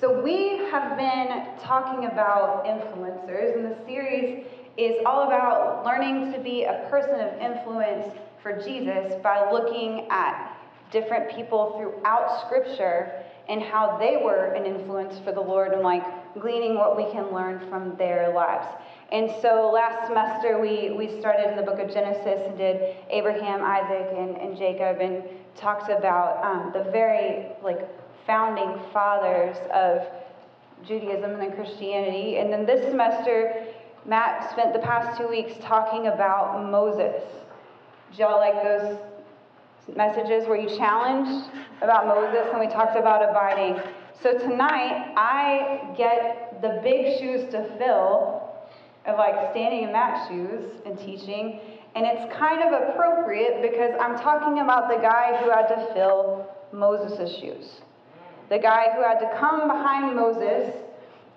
So, we have been talking about influencers, and the series is all about learning to be a person of influence for Jesus by looking at different people throughout Scripture and how they were an influence for the Lord and like gleaning what we can learn from their lives. And so last semester we, we started in the book of Genesis and did Abraham, Isaac, and, and Jacob and talked about um, the very like founding fathers of Judaism and then Christianity. And then this semester, Matt spent the past two weeks talking about Moses. Did y'all like those messages where you challenged about Moses and we talked about abiding? So tonight, I get the big shoes to fill of like standing in Matt's shoes and teaching. And it's kind of appropriate because I'm talking about the guy who had to fill Moses' shoes. The guy who had to come behind Moses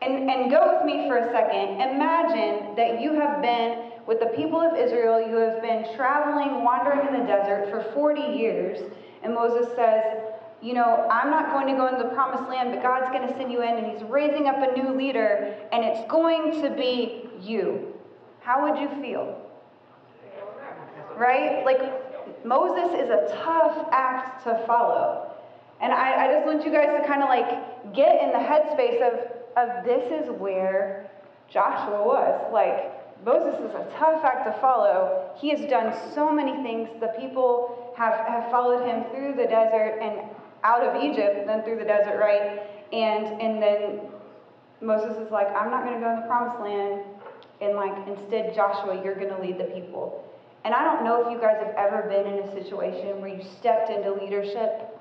and, and go with me for a second. Imagine that you have been with the people of Israel, you have been traveling, wandering in the desert for 40 years, and Moses says, you know, I'm not going to go into the promised land, but God's going to send you in, and He's raising up a new leader, and it's going to be you. How would you feel? Right? Like, Moses is a tough act to follow. And I, I just want you guys to kind of like get in the headspace of, of this is where Joshua was. Like, Moses is a tough act to follow. He has done so many things. The people have, have followed him through the desert and out of Egypt, then through the desert, right? And and then Moses is like, I'm not going to go in the promised land. And like, instead, Joshua, you're going to lead the people. And I don't know if you guys have ever been in a situation where you stepped into leadership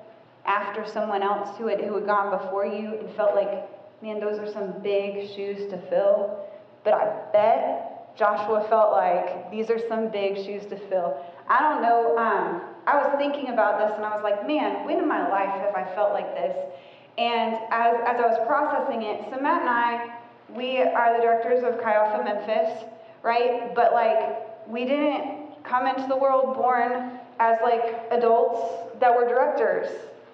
after someone else who had, who had gone before you and felt like, man, those are some big shoes to fill. But I bet Joshua felt like these are some big shoes to fill. I don't know. Um, I was thinking about this and I was like, man, when in my life have I felt like this? And as, as I was processing it, so Matt and I, we are the directors of Chi Alpha Memphis, right? But like, we didn't come into the world born as like adults that were directors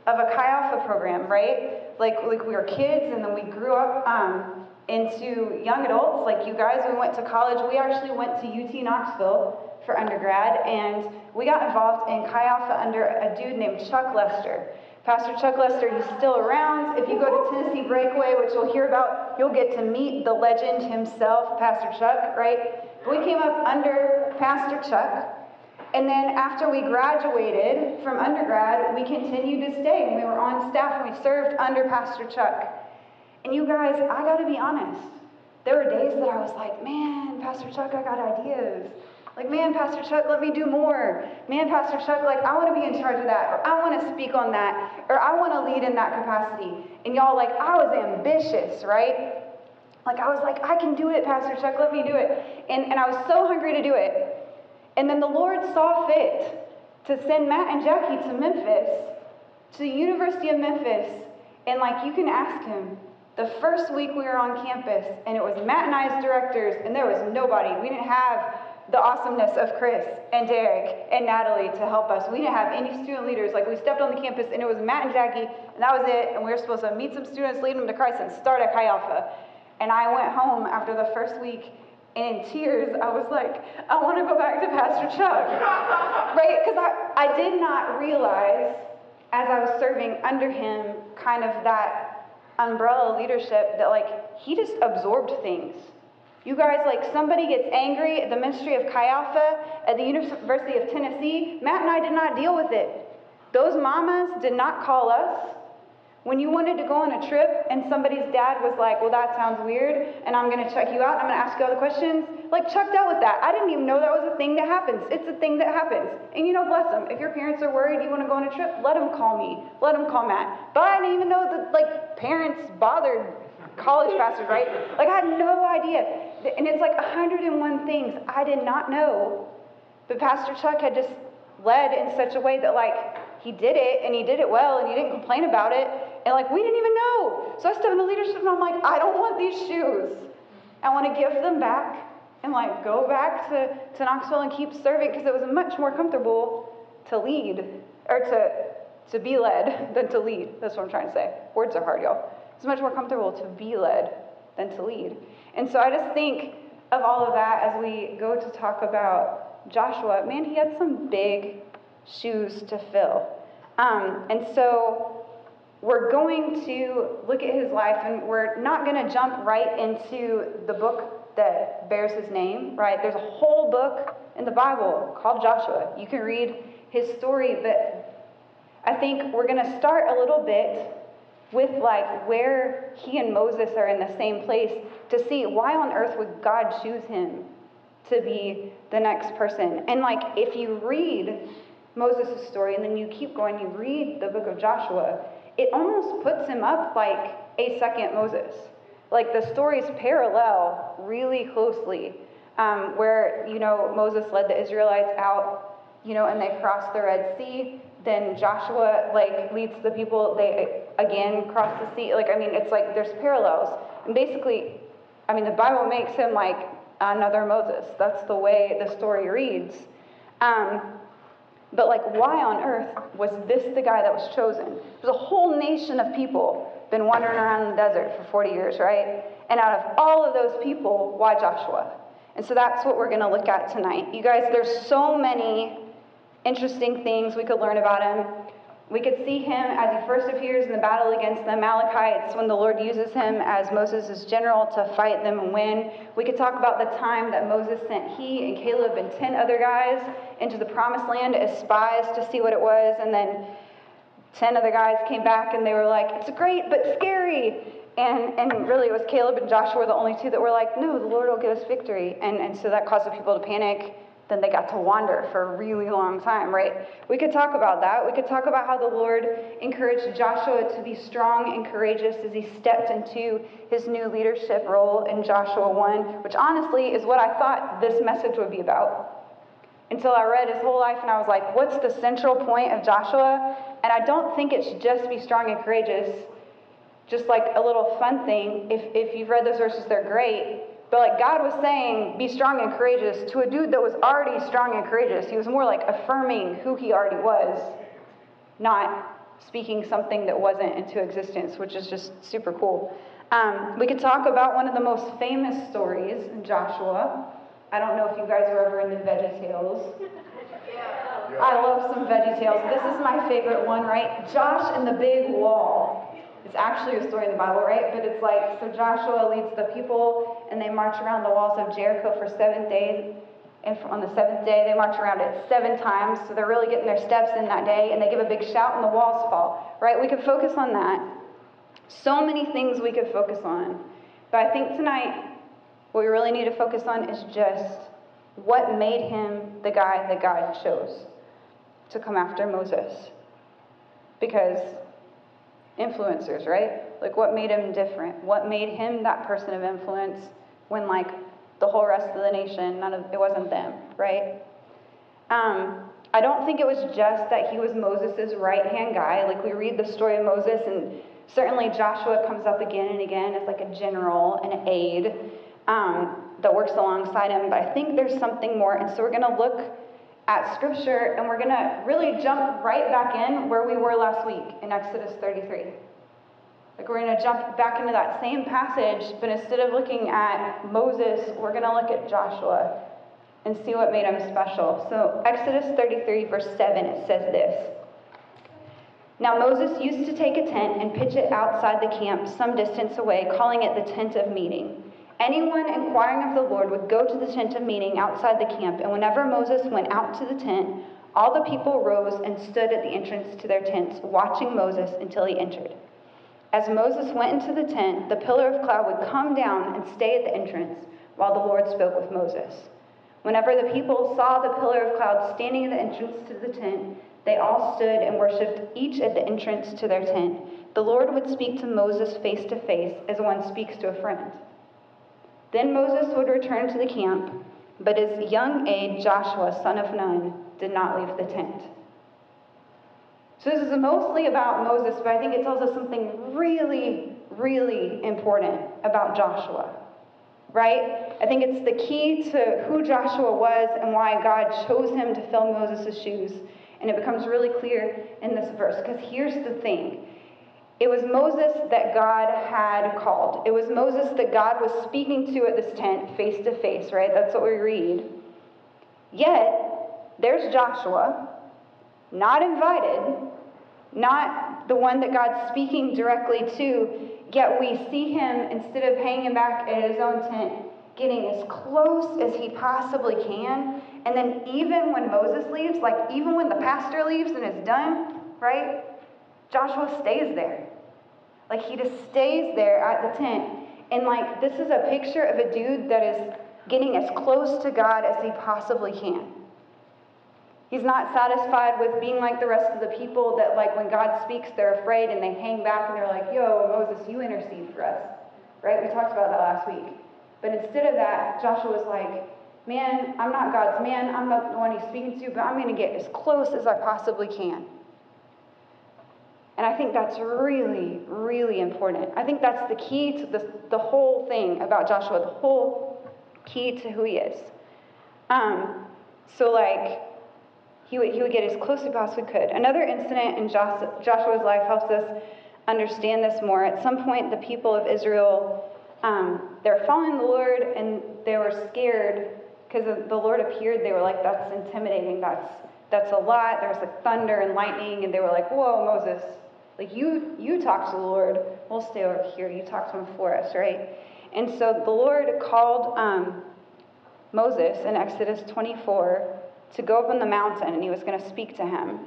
of a Chi Alpha program, right? Like, like we were kids and then we grew up um, into young adults. Like you guys, we went to college. We actually went to UT Knoxville for undergrad, and we got involved in Chi Alpha under a dude named Chuck Lester. Pastor Chuck Lester, he's still around. If you go to Tennessee Breakaway, which you'll hear about, you'll get to meet the legend himself, Pastor Chuck, right? We came up under Pastor Chuck. And then after we graduated from undergrad, we continued to stay. And we were on staff and we served under Pastor Chuck. And you guys, I got to be honest. There were days that I was like, man, Pastor Chuck, I got ideas. Like, man, Pastor Chuck, let me do more. Man, Pastor Chuck, like, I want to be in charge of that, or I want to speak on that, or I want to lead in that capacity. And y'all, like, I was ambitious, right? Like, I was like, I can do it, Pastor Chuck, let me do it. And, and I was so hungry to do it. And then the Lord saw fit to send Matt and Jackie to Memphis, to the University of Memphis. And, like, you can ask him, the first week we were on campus, and it was Matt and I as directors, and there was nobody. We didn't have the awesomeness of Chris and Derek and Natalie to help us. We didn't have any student leaders. Like we stepped on the campus and it was Matt and Jackie, and that was it. And we were supposed to meet some students, lead them to Christ, and start at Chi Alpha. And I went home after the first week, and in tears, I was like, I want to go back to Pastor Chuck. right? Because I, I did not realize as I was serving under him kind of that umbrella leadership that like he just absorbed things you guys, like somebody gets angry at the ministry of Chi Alpha at the University of Tennessee. Matt and I did not deal with it. Those mamas did not call us. When you wanted to go on a trip and somebody's dad was like, well, that sounds weird, and I'm to check you out, I'm to ask you all the questions, like Chuck out with that. I didn't even know that was a thing that happens. It's a thing that happens. And you know, bless them. If your parents are worried you want to go on a trip, let them call me. Let them call Matt. But I didn't even know that, like, parents bothered college pastors, right? Like, I had no idea. And it's like 101 things I did not know. But Pastor Chuck had just led in such a way that, like, he did it and he did it well and he didn't complain about it. And, like, we didn't even know. So I stepped into leadership and I'm like, I don't want these shoes. I want to give them back and, like, go back to, to Knoxville and keep serving because it was much more comfortable to lead or to, to be led than to lead. That's what I'm trying to say. Words are hard, y'all. It's much more comfortable to be led than to lead. And so I just think of all of that as we go to talk about Joshua. Man, he had some big shoes to fill. Um, and so we're going to look at his life, and we're not going to jump right into the book that bears his name, right? There's a whole book in the Bible called Joshua. You can read his story, but I think we're going to start a little bit with like where he and Moses are in the same place to see why on earth would God choose him to be the next person. And like if you read Moses' story and then you keep going, you read the book of Joshua, it almost puts him up like a second Moses. Like the stories parallel really closely, um, where, you know, Moses led the Israelites out, you know, and they crossed the Red Sea. Then Joshua, like, leads the people, they again cross the sea. Like, I mean, it's like there's parallels. And basically, I mean, the Bible makes him like another Moses. That's the way the story reads. Um, but like, why on earth was this the guy that was chosen? There's a whole nation of people been wandering around the desert for 40 years, right? And out of all of those people, why Joshua? And so that's what we're going to look at tonight. You guys, there's so many interesting things we could learn about him. We could see him as he first appears in the battle against the Amalekites when the Lord uses him as Moses' general to fight them and win. We could talk about the time that Moses sent he and Caleb and 10 other guys into the promised land as spies to see what it was. And then 10 other guys came back and they were like, it's great, but scary. And, and really, it was Caleb and Joshua the only two that were like, no, the Lord will give us victory. And, and so that caused the people to panic then they got to wander for a really long time, right? We could talk about that. We could talk about how the Lord encouraged Joshua to be strong and courageous as he stepped into his new leadership role in Joshua 1, which honestly is what I thought this message would be about. Until I read his whole life and I was like, what's the central point of Joshua? And I don't think it should just be strong and courageous. Just like a little fun thing. If, if you've read those verses, they're great. But like God was saying, be strong and courageous to a dude that was already strong and courageous. He was more like affirming who he already was, not speaking something that wasn't into existence, which is just super cool. Um, we could talk about one of the most famous stories in Joshua. I don't know if you guys were ever in the Veggie Tales. I love some Veggie Tales. This is my favorite one, right? Josh and the Big Wall. It's actually a story in the Bible, right? But it's like, so Joshua leads the people and they march around the walls of Jericho for seven days. And on the seventh day, they march around it seven times. So they're really getting their steps in that day. And they give a big shout and the walls fall, right? We could focus on that. So many things we could focus on. But I think tonight, what we really need to focus on is just what made him the guy that God chose to come after Moses. Because influencers, right? Like what made him different? What made him that person of influence when like the whole rest of the nation, none of it wasn't them, right? Um, I don't think it was just that he was Moses' right hand guy. Like we read the story of Moses, and certainly Joshua comes up again and again as like a general and an aide um, that works alongside him. But I think there's something more, and so we're going to look at Scripture, and we're going to really jump right back in where we were last week in Exodus 33. Like we're going to jump back into that same passage, but instead of looking at Moses, we're going to look at Joshua and see what made him special. So, Exodus 33, verse 7, it says this Now Moses used to take a tent and pitch it outside the camp some distance away, calling it the tent of meeting. Anyone inquiring of the Lord would go to the tent of meeting outside the camp, and whenever Moses went out to the tent, all the people rose and stood at the entrance to their tents, watching Moses until he entered. As Moses went into the tent, the pillar of cloud would come down and stay at the entrance while the Lord spoke with Moses. Whenever the people saw the pillar of cloud standing at the entrance to the tent, they all stood and worshipped each at the entrance to their tent. The Lord would speak to Moses face to face as one speaks to a friend. Then Moses would return to the camp, but his young aide, Joshua, son of Nun, did not leave the tent. So this is mostly about Moses, but I think it tells us something really, really important about Joshua. Right? I think it's the key to who Joshua was and why God chose him to fill Moses' shoes. And it becomes really clear in this verse. Because here's the thing It was Moses that God had called. It was Moses that God was speaking to at this tent face to face, right? That's what we read. Yet, there's Joshua, not invited, not the one that God's speaking directly to, yet we see him, instead of hanging back at his own tent, getting as close as he possibly can. And then, even when Moses leaves, like even when the pastor leaves and is done, right? Joshua stays there. Like he just stays there at the tent. And like this is a picture of a dude that is getting as close to God as he possibly can. He's not satisfied with being like the rest of the people that like when God speaks they're afraid and they hang back and they're like, "Yo, Moses, you intercede for us." Right? We talked about that last week. But instead of that, Joshua was like, "Man, I'm not God's man. I'm not the one he's speaking to, but I'm going to get as close as I possibly can." And I think that's really, really important. I think that's the key to the, the whole thing about Joshua, the whole key to who he is. Um, so, like, he would, he would get as close as possibly could. Another incident in Joshua's life helps us understand this more. At some point, the people of Israel, um, they're following the Lord and they were scared because the Lord appeared. They were like, that's intimidating. That's, that's a lot. There was like thunder and lightning. And they were like, whoa, Moses, like you, you talk to the Lord. We'll stay over here. You talk to him for us, right? And so the Lord called um, Moses in Exodus 24 to go up on the mountain, and he was going to speak to him.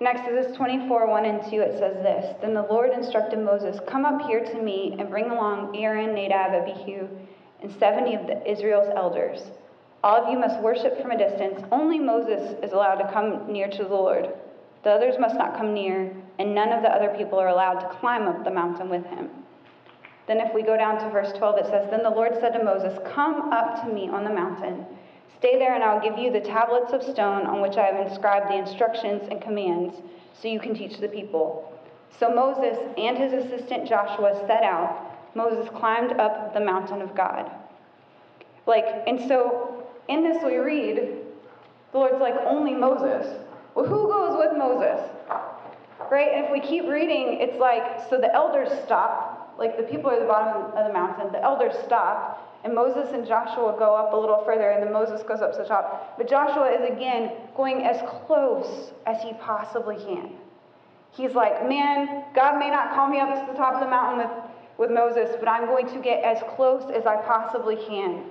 In Exodus 24, 1 and 2, it says this Then the Lord instructed Moses, Come up here to me and bring along Aaron, Nadab, Abihu, and 70 of the, Israel's elders. All of you must worship from a distance. Only Moses is allowed to come near to the Lord. The others must not come near, and none of the other people are allowed to climb up the mountain with him. Then, if we go down to verse 12, it says, Then the Lord said to Moses, Come up to me on the mountain. Stay there, and I'll give you the tablets of stone on which I have inscribed the instructions and commands, so you can teach the people. So Moses and his assistant Joshua set out. Moses climbed up the mountain of God. Like, and so in this we read, the Lord's like, only Moses. Well, who goes with Moses? Right? And if we keep reading, it's like, so the elders stop, like the people are at the bottom of the mountain, the elders stop, and Moses and Joshua go up a little further, and then Moses goes up to the top. But Joshua is again going as close as he possibly can. He's like, man, God may not call me up to the top of the mountain with, with Moses, but I'm going to get as close as I possibly can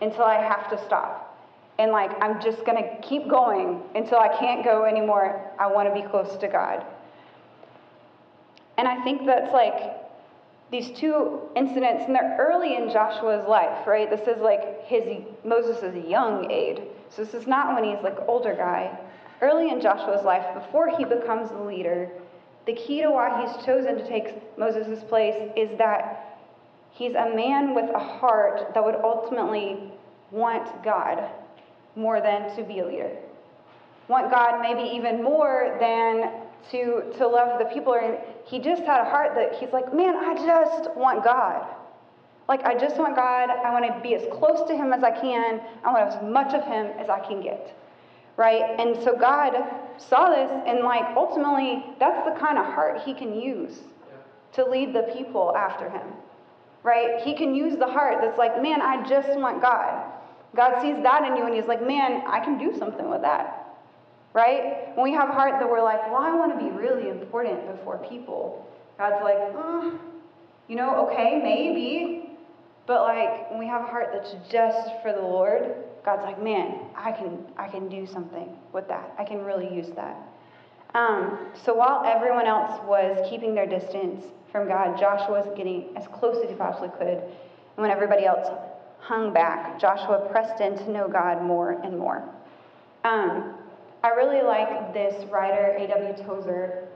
until I have to stop and like I'm just going to keep going until I can't go anymore. I want to be close to God. And I think that's like these two incidents, and they're early in Joshua's life, right? This is like his Moses' young age. So this is not when he's like older guy. Early in Joshua's life, before he becomes the leader, the key to why he's chosen to take Moses' place is that he's a man with a heart that would ultimately want God more than to be a leader. Want God maybe even more than to, to love the people. And He just had a heart that he's like, man, I just want God. Like, I just want God. I want to be as close to Him as I can. I want as much of Him as I can get. Right? And so God saw this, and like, ultimately, that's the kind of heart He can use to lead the people after Him. Right? He can use the heart that's like, man, I just want God. God sees that in you and He's like, man, I can do something with that. Right? When we have a heart that we're like, well, I want to be really important before people, God's like, mm, you know, okay, maybe. But like when we have a heart that's just for the Lord, God's like, man, I can I can do something with that. I can really use that. Um, so while everyone else was keeping their distance from God, Joshua was getting as close as he possibly could. And when everybody else hung back, Joshua pressed in to know God more and more. Um, I really like this writer, A.W. Tozer,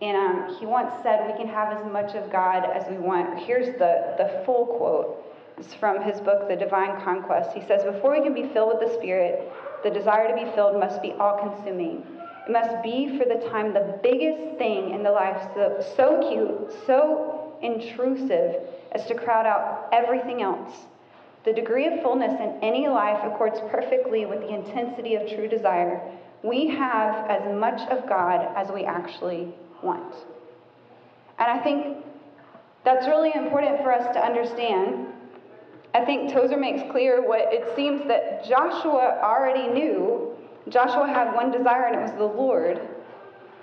and um, he once said, We can have as much of God as we want. Here's the, the full quote. It's from his book, The Divine Conquest. He says, Before we can be filled with the Spirit, the desire to be filled must be all consuming. It must be for the time the biggest thing in the life, so, so cute, so intrusive, as to crowd out everything else. The degree of fullness in any life accords perfectly with the intensity of true desire. We have as much of God as we actually want. And I think that's really important for us to understand. I think Tozer makes clear what it seems that Joshua already knew. Joshua had one desire, and it was the Lord.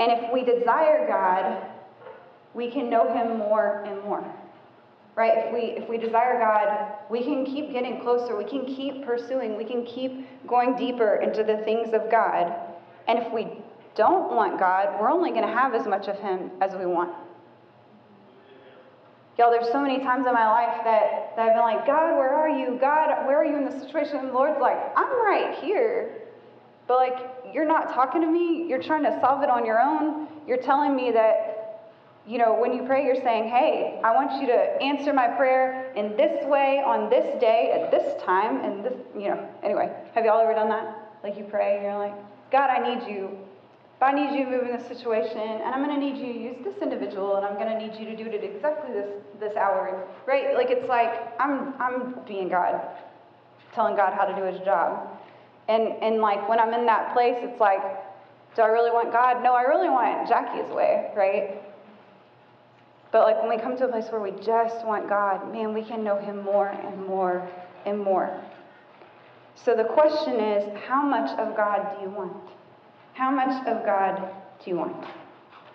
And if we desire God, we can know Him more and more. Right? If we, if we desire God, we can keep getting closer. We can keep pursuing. We can keep going deeper into the things of God. And if we don't want God, we're only going to have as much of Him as we want. Y'all, there's so many times in my life that, that I've been like, God, where are you? God, where are you in this situation? And the Lord's like, I'm right here. But like, you're not talking to me. You're trying to solve it on your own. You're telling me that, you know, when you pray, you're saying, hey, I want you to answer my prayer in this way, on this day, at this time, and this, you know. Anyway, have y'all ever done that? Like you pray and you're like, God, I need you. I need you to move in this situation, and I'm going to need you to use this individual, and I'm going to need you to do it at exactly this, this hour, right? Like it's like I'm, I'm being God, telling God how to do his job. And, and like when I'm in that place, it's like, do I really want God? No, I really want Jackie's way, right? But like when we come to a place where we just want God, man, we can know him more and more and more. So the question is, how much of God do you want? How much of God do you want?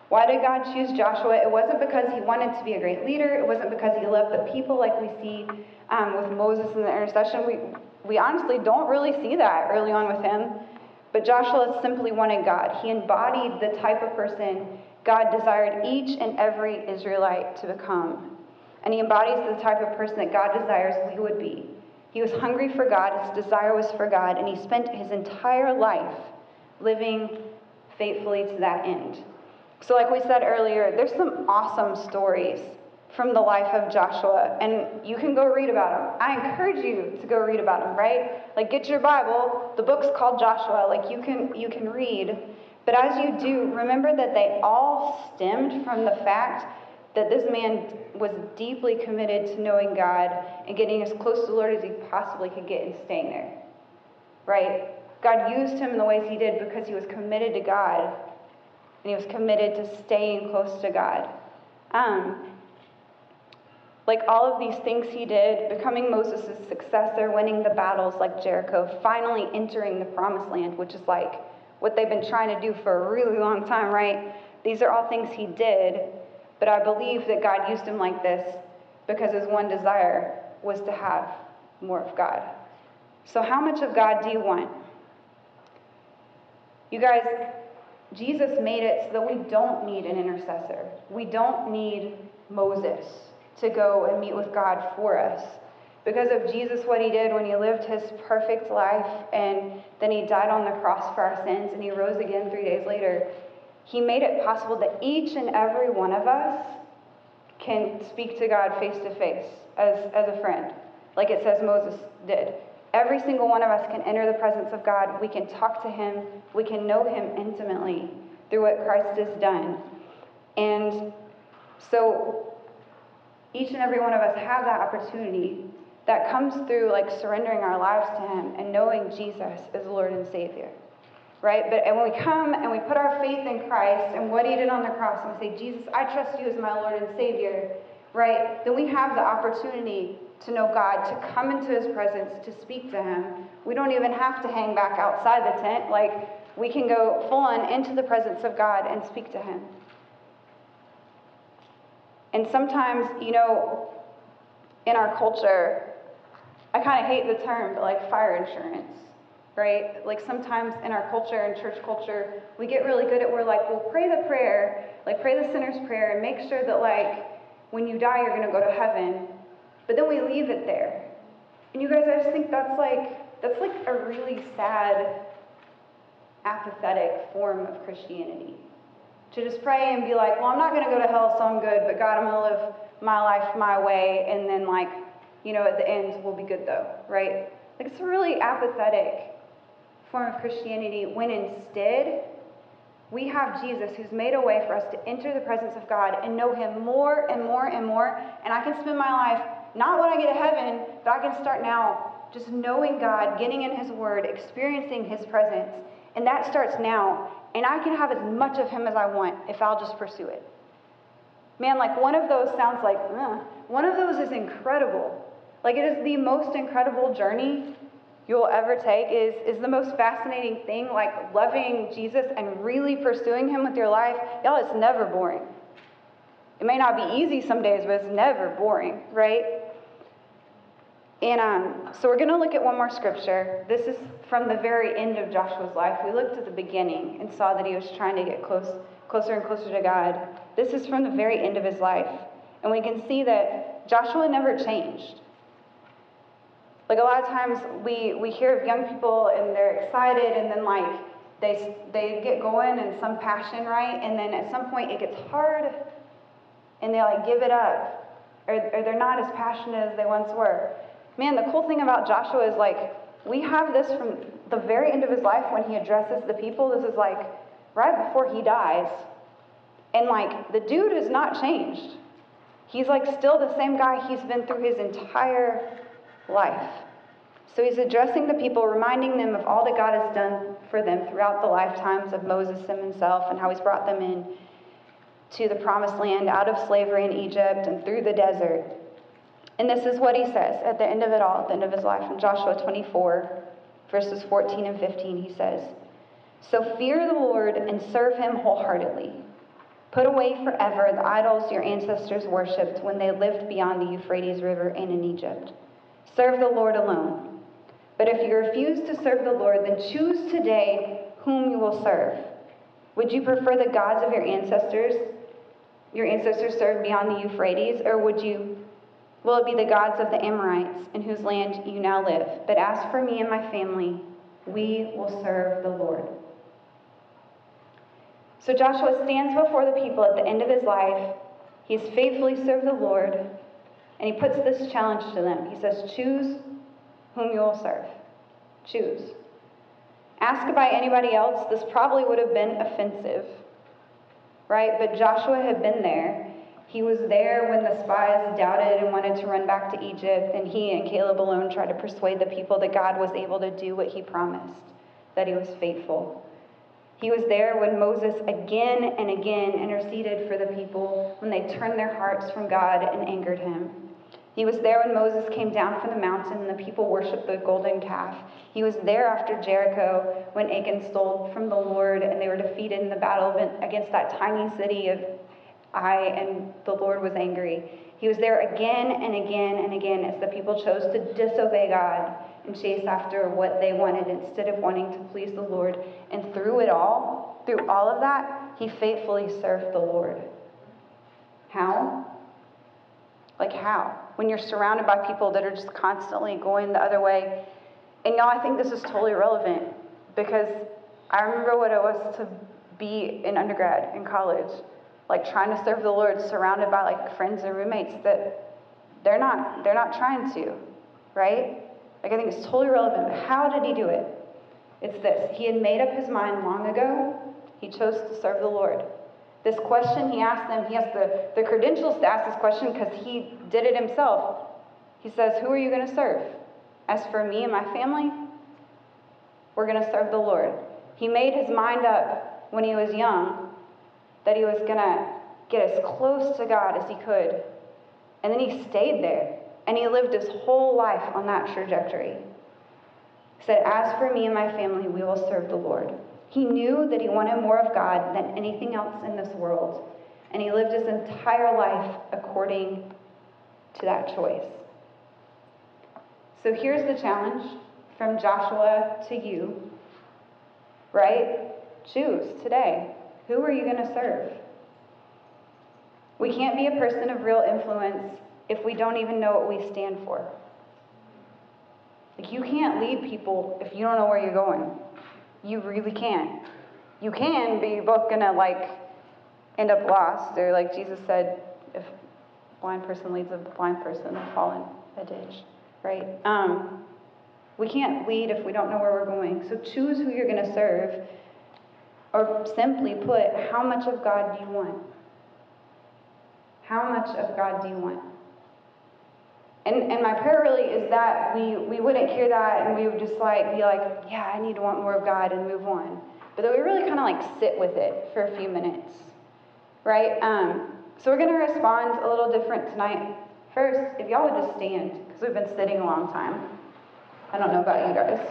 Why did God choose Joshua? It wasn't because he wanted to be a great leader. It wasn't because he loved the people like we see um, with Moses in the intercession. We, we honestly don't really see that early on with him. But Joshua simply wanted God. He embodied the type of person God desired each and every Israelite to become. And he embodies the type of person that God desires we would be. He was hungry for God, his desire was for God, and he spent his entire life living faithfully to that end. So, like we said earlier, there's some awesome stories from the life of Joshua, and you can go read about them. I encourage you to go read about them, right? Like get your Bible. The book's called Joshua. Like you can you can read. But as you do, remember that they all stemmed from the fact that this man was deeply committed to knowing God and getting as close to the Lord as he possibly could get and staying there. Right? God used him in the ways he did because he was committed to God and he was committed to staying close to God. Um, like all of these things he did, becoming Moses' successor, winning the battles like Jericho, finally entering the promised land, which is like what they've been trying to do for a really long time, right? These are all things he did, but I believe that God used him like this because his one desire was to have more of God. So, how much of God do you want? You guys, Jesus made it so that we don't need an intercessor. We don't need Moses to go and meet with God for us. Because of Jesus, what he did when he lived his perfect life and then he died on the cross for our sins and he rose again three days later, he made it possible that each and every one of us can speak to God face to face as, as a friend, like it says Moses did. Every single one of us can enter the presence of God. We can talk to him. We can know him intimately through what Christ has done. And so each and every one of us have that opportunity that comes through like surrendering our lives to him and knowing Jesus as Lord and Savior. Right? But and when we come and we put our faith in Christ and what he did on the cross and we say, Jesus, I trust you as my Lord and Savior, right? Then we have the opportunity to know God, to come into his presence, to speak to him. We don't even have to hang back outside the tent. Like, we can go full on into the presence of God and speak to him. And sometimes, you know, in our culture, I kind of hate the term, but like fire insurance, right? Like sometimes in our culture and church culture, we get really good at we're like, well, pray the prayer, like pray the sinner's prayer, and make sure that like when you die, you're to go to heaven. But then we leave it there. And you guys, I just think that's like, that's like a really sad, apathetic form of Christianity. To just pray and be like, well, I'm not to go to hell, so I'm good, but God, I'm to live my life my way, and then, like, you know, at the end, we'll be good though, right? Like, it's really apathetic form of Christianity when instead, we have Jesus who's made a way for us to enter the presence of God and know Him more and more and more. And I can spend my life not when I get to heaven, but I can start now just knowing God, getting in His Word, experiencing His presence. And that starts now. And I can have as much of Him as I want if I'll just pursue it. Man, like one of those sounds like, uh, one of those is incredible. Like it is the most incredible journey you'll ever take is, is the most fascinating thing, like loving Jesus and really pursuing him with your life. Y'all, it's never boring. It may not be easy some days, but it's never boring, right? And um, so we're going to look at one more scripture. This is from the very end of Joshua's life. We looked at the beginning and saw that he was trying to get close, closer and closer to God. This is from the very end of his life. And we can see that Joshua never changed. Like a lot of times we, we hear of young people and they're excited and then like they, they get going and some passion, right? And then at some point it gets hard and they like give it up or, or they're not as passionate as they once were. Man, the cool thing about Joshua is like, we have this from the very end of his life when he addresses the people. This is like right before he dies. And like, the dude has not changed. He's like still the same guy he's been through his entire life. So he's addressing the people, reminding them of all that God has done for them throughout the lifetimes of Moses and himself and how he's brought them in to the promised land out of slavery in Egypt and through the desert. And this is what he says at the end of it all, at the end of his life. In Joshua 24, verses 14 and 15, he says, So fear the Lord and serve him wholeheartedly. Put away forever the idols your ancestors worshipped when they lived beyond the Euphrates River and in Egypt. Serve the Lord alone. But if you refuse to serve the Lord, then choose today whom you will serve. Would you prefer the gods of your ancestors, your ancestors served beyond the Euphrates, or would you will it be the gods of the Amorites in whose land you now live? But as for me and my family, we will serve the Lord. So Joshua stands before the people at the end of his life. He has faithfully served the Lord, and he puts this challenge to them. He says, Choose whom you will serve. Choose. Ask by anybody else, this probably would have been offensive, right? But Joshua had been there, he was there when the spies doubted and wanted to run back to Egypt, and he and Caleb alone tried to persuade the people that God was able to do what he promised, that he was faithful. He was there when Moses again and again interceded for the people when they turned their hearts from God and angered him. He was there when Moses came down from the mountain and the people worshiped the golden calf. He was there after Jericho when Achan stole from the Lord and they were defeated in the battle against that tiny city of Ai, and the Lord was angry. He was there again and again and again as the people chose to disobey God and chase after what they wanted instead of wanting to please the Lord. And through it all, through all of that, he faithfully served the Lord. How? Like, how? When you're surrounded by people that are just constantly going the other way. And y'all, I think this is totally relevant because I remember what it was to be an undergrad in college like trying to serve the Lord surrounded by like friends and roommates that they're not they're not trying to, right? Like I think it's totally relevant. But how did he do it? It's this. He had made up his mind long ago. He chose to serve the Lord. This question he asked them, he has the, the credentials to ask this question because he did it himself. He says, Who are you going to serve? As for me and my family, we're going to serve the Lord. He made his mind up when he was young that he was going to get as close to God as he could. And then he stayed there. And he lived his whole life on that trajectory. He said, As for me and my family, we will serve the Lord. He knew that he wanted more of God than anything else in this world. And he lived his entire life according to that choice. So here's the challenge from Joshua to you, right? Choose today. Who are you going to serve? We can't be a person of real influence if we don't even know what we stand for. Like, you can't lead people if you don't know where you're going. You really can't. You can, but you're both going to, like, end up lost. Or, like Jesus said, if a blind person leads a blind person, they'll fall in a ditch, right? Um, we can't lead if we don't know where we're going. So choose who you're going to serve or simply put, how much of God do you want? How much of God do you want? And, and my prayer really is that we, we wouldn't hear that and we would just like be like, yeah, I need to want more of God and move on. But that we really kind of like sit with it for a few minutes, right? Um, So we're going to respond a little different tonight. First, if y'all would just stand, because we've been sitting a long time. I don't know about you guys.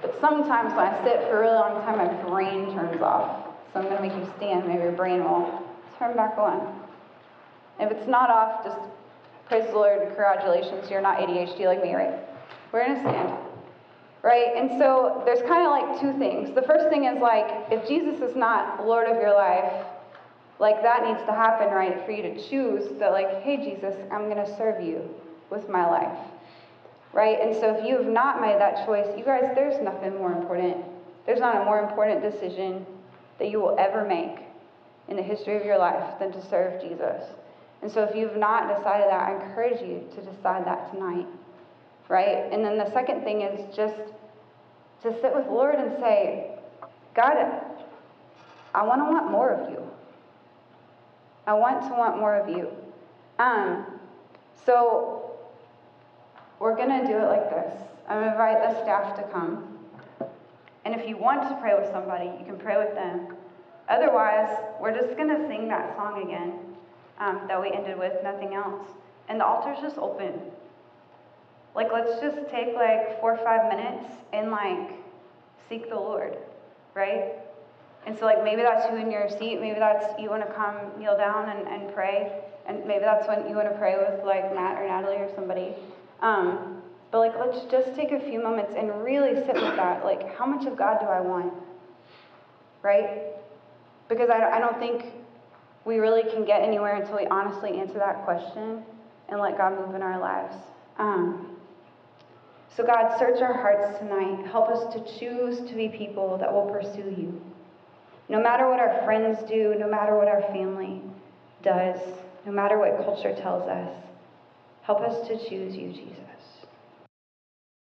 But sometimes when I sit for a really long time, my brain turns off. So I'm going to make you stand. Maybe your brain will turn back on. If it's not off, just praise the Lord. Congratulations, you're not ADHD like me, right? We're going to stand. Right? And so there's kind of like two things. The first thing is like, if Jesus is not Lord of your life, like that needs to happen, right? For you to choose that, like, hey, Jesus, I'm going to serve you with my life. Right? And so if you have not made that choice, you guys, there's nothing more important. There's not a more important decision that you will ever make in the history of your life than to serve Jesus. And so if you've not decided that, I encourage you to decide that tonight. Right? And then the second thing is just to sit with Lord and say, God, I want to want more of you. I want to want more of you. Um, so we're going to do it like this. I'm going to invite the staff to come. And if you want to pray with somebody, you can pray with them. Otherwise, we're just going to sing that song again um, that we ended with, nothing else. And the altar's just open. Like, let's just take like four or five minutes and like seek the Lord, right? And so, like, maybe that's you in your seat. Maybe that's you want to come kneel down and, and pray. And maybe that's when you want to pray with, like, Matt or Natalie or somebody. Um, but, like, let's just take a few moments and really sit with that. Like, how much of God do I want? Right? Because I, I don't think we really can get anywhere until we honestly answer that question and let God move in our lives. Um, so, God, search our hearts tonight. Help us to choose to be people that will pursue you. No matter what our friends do, no matter what our family does, no matter what culture tells us, help us to choose you, Jesus.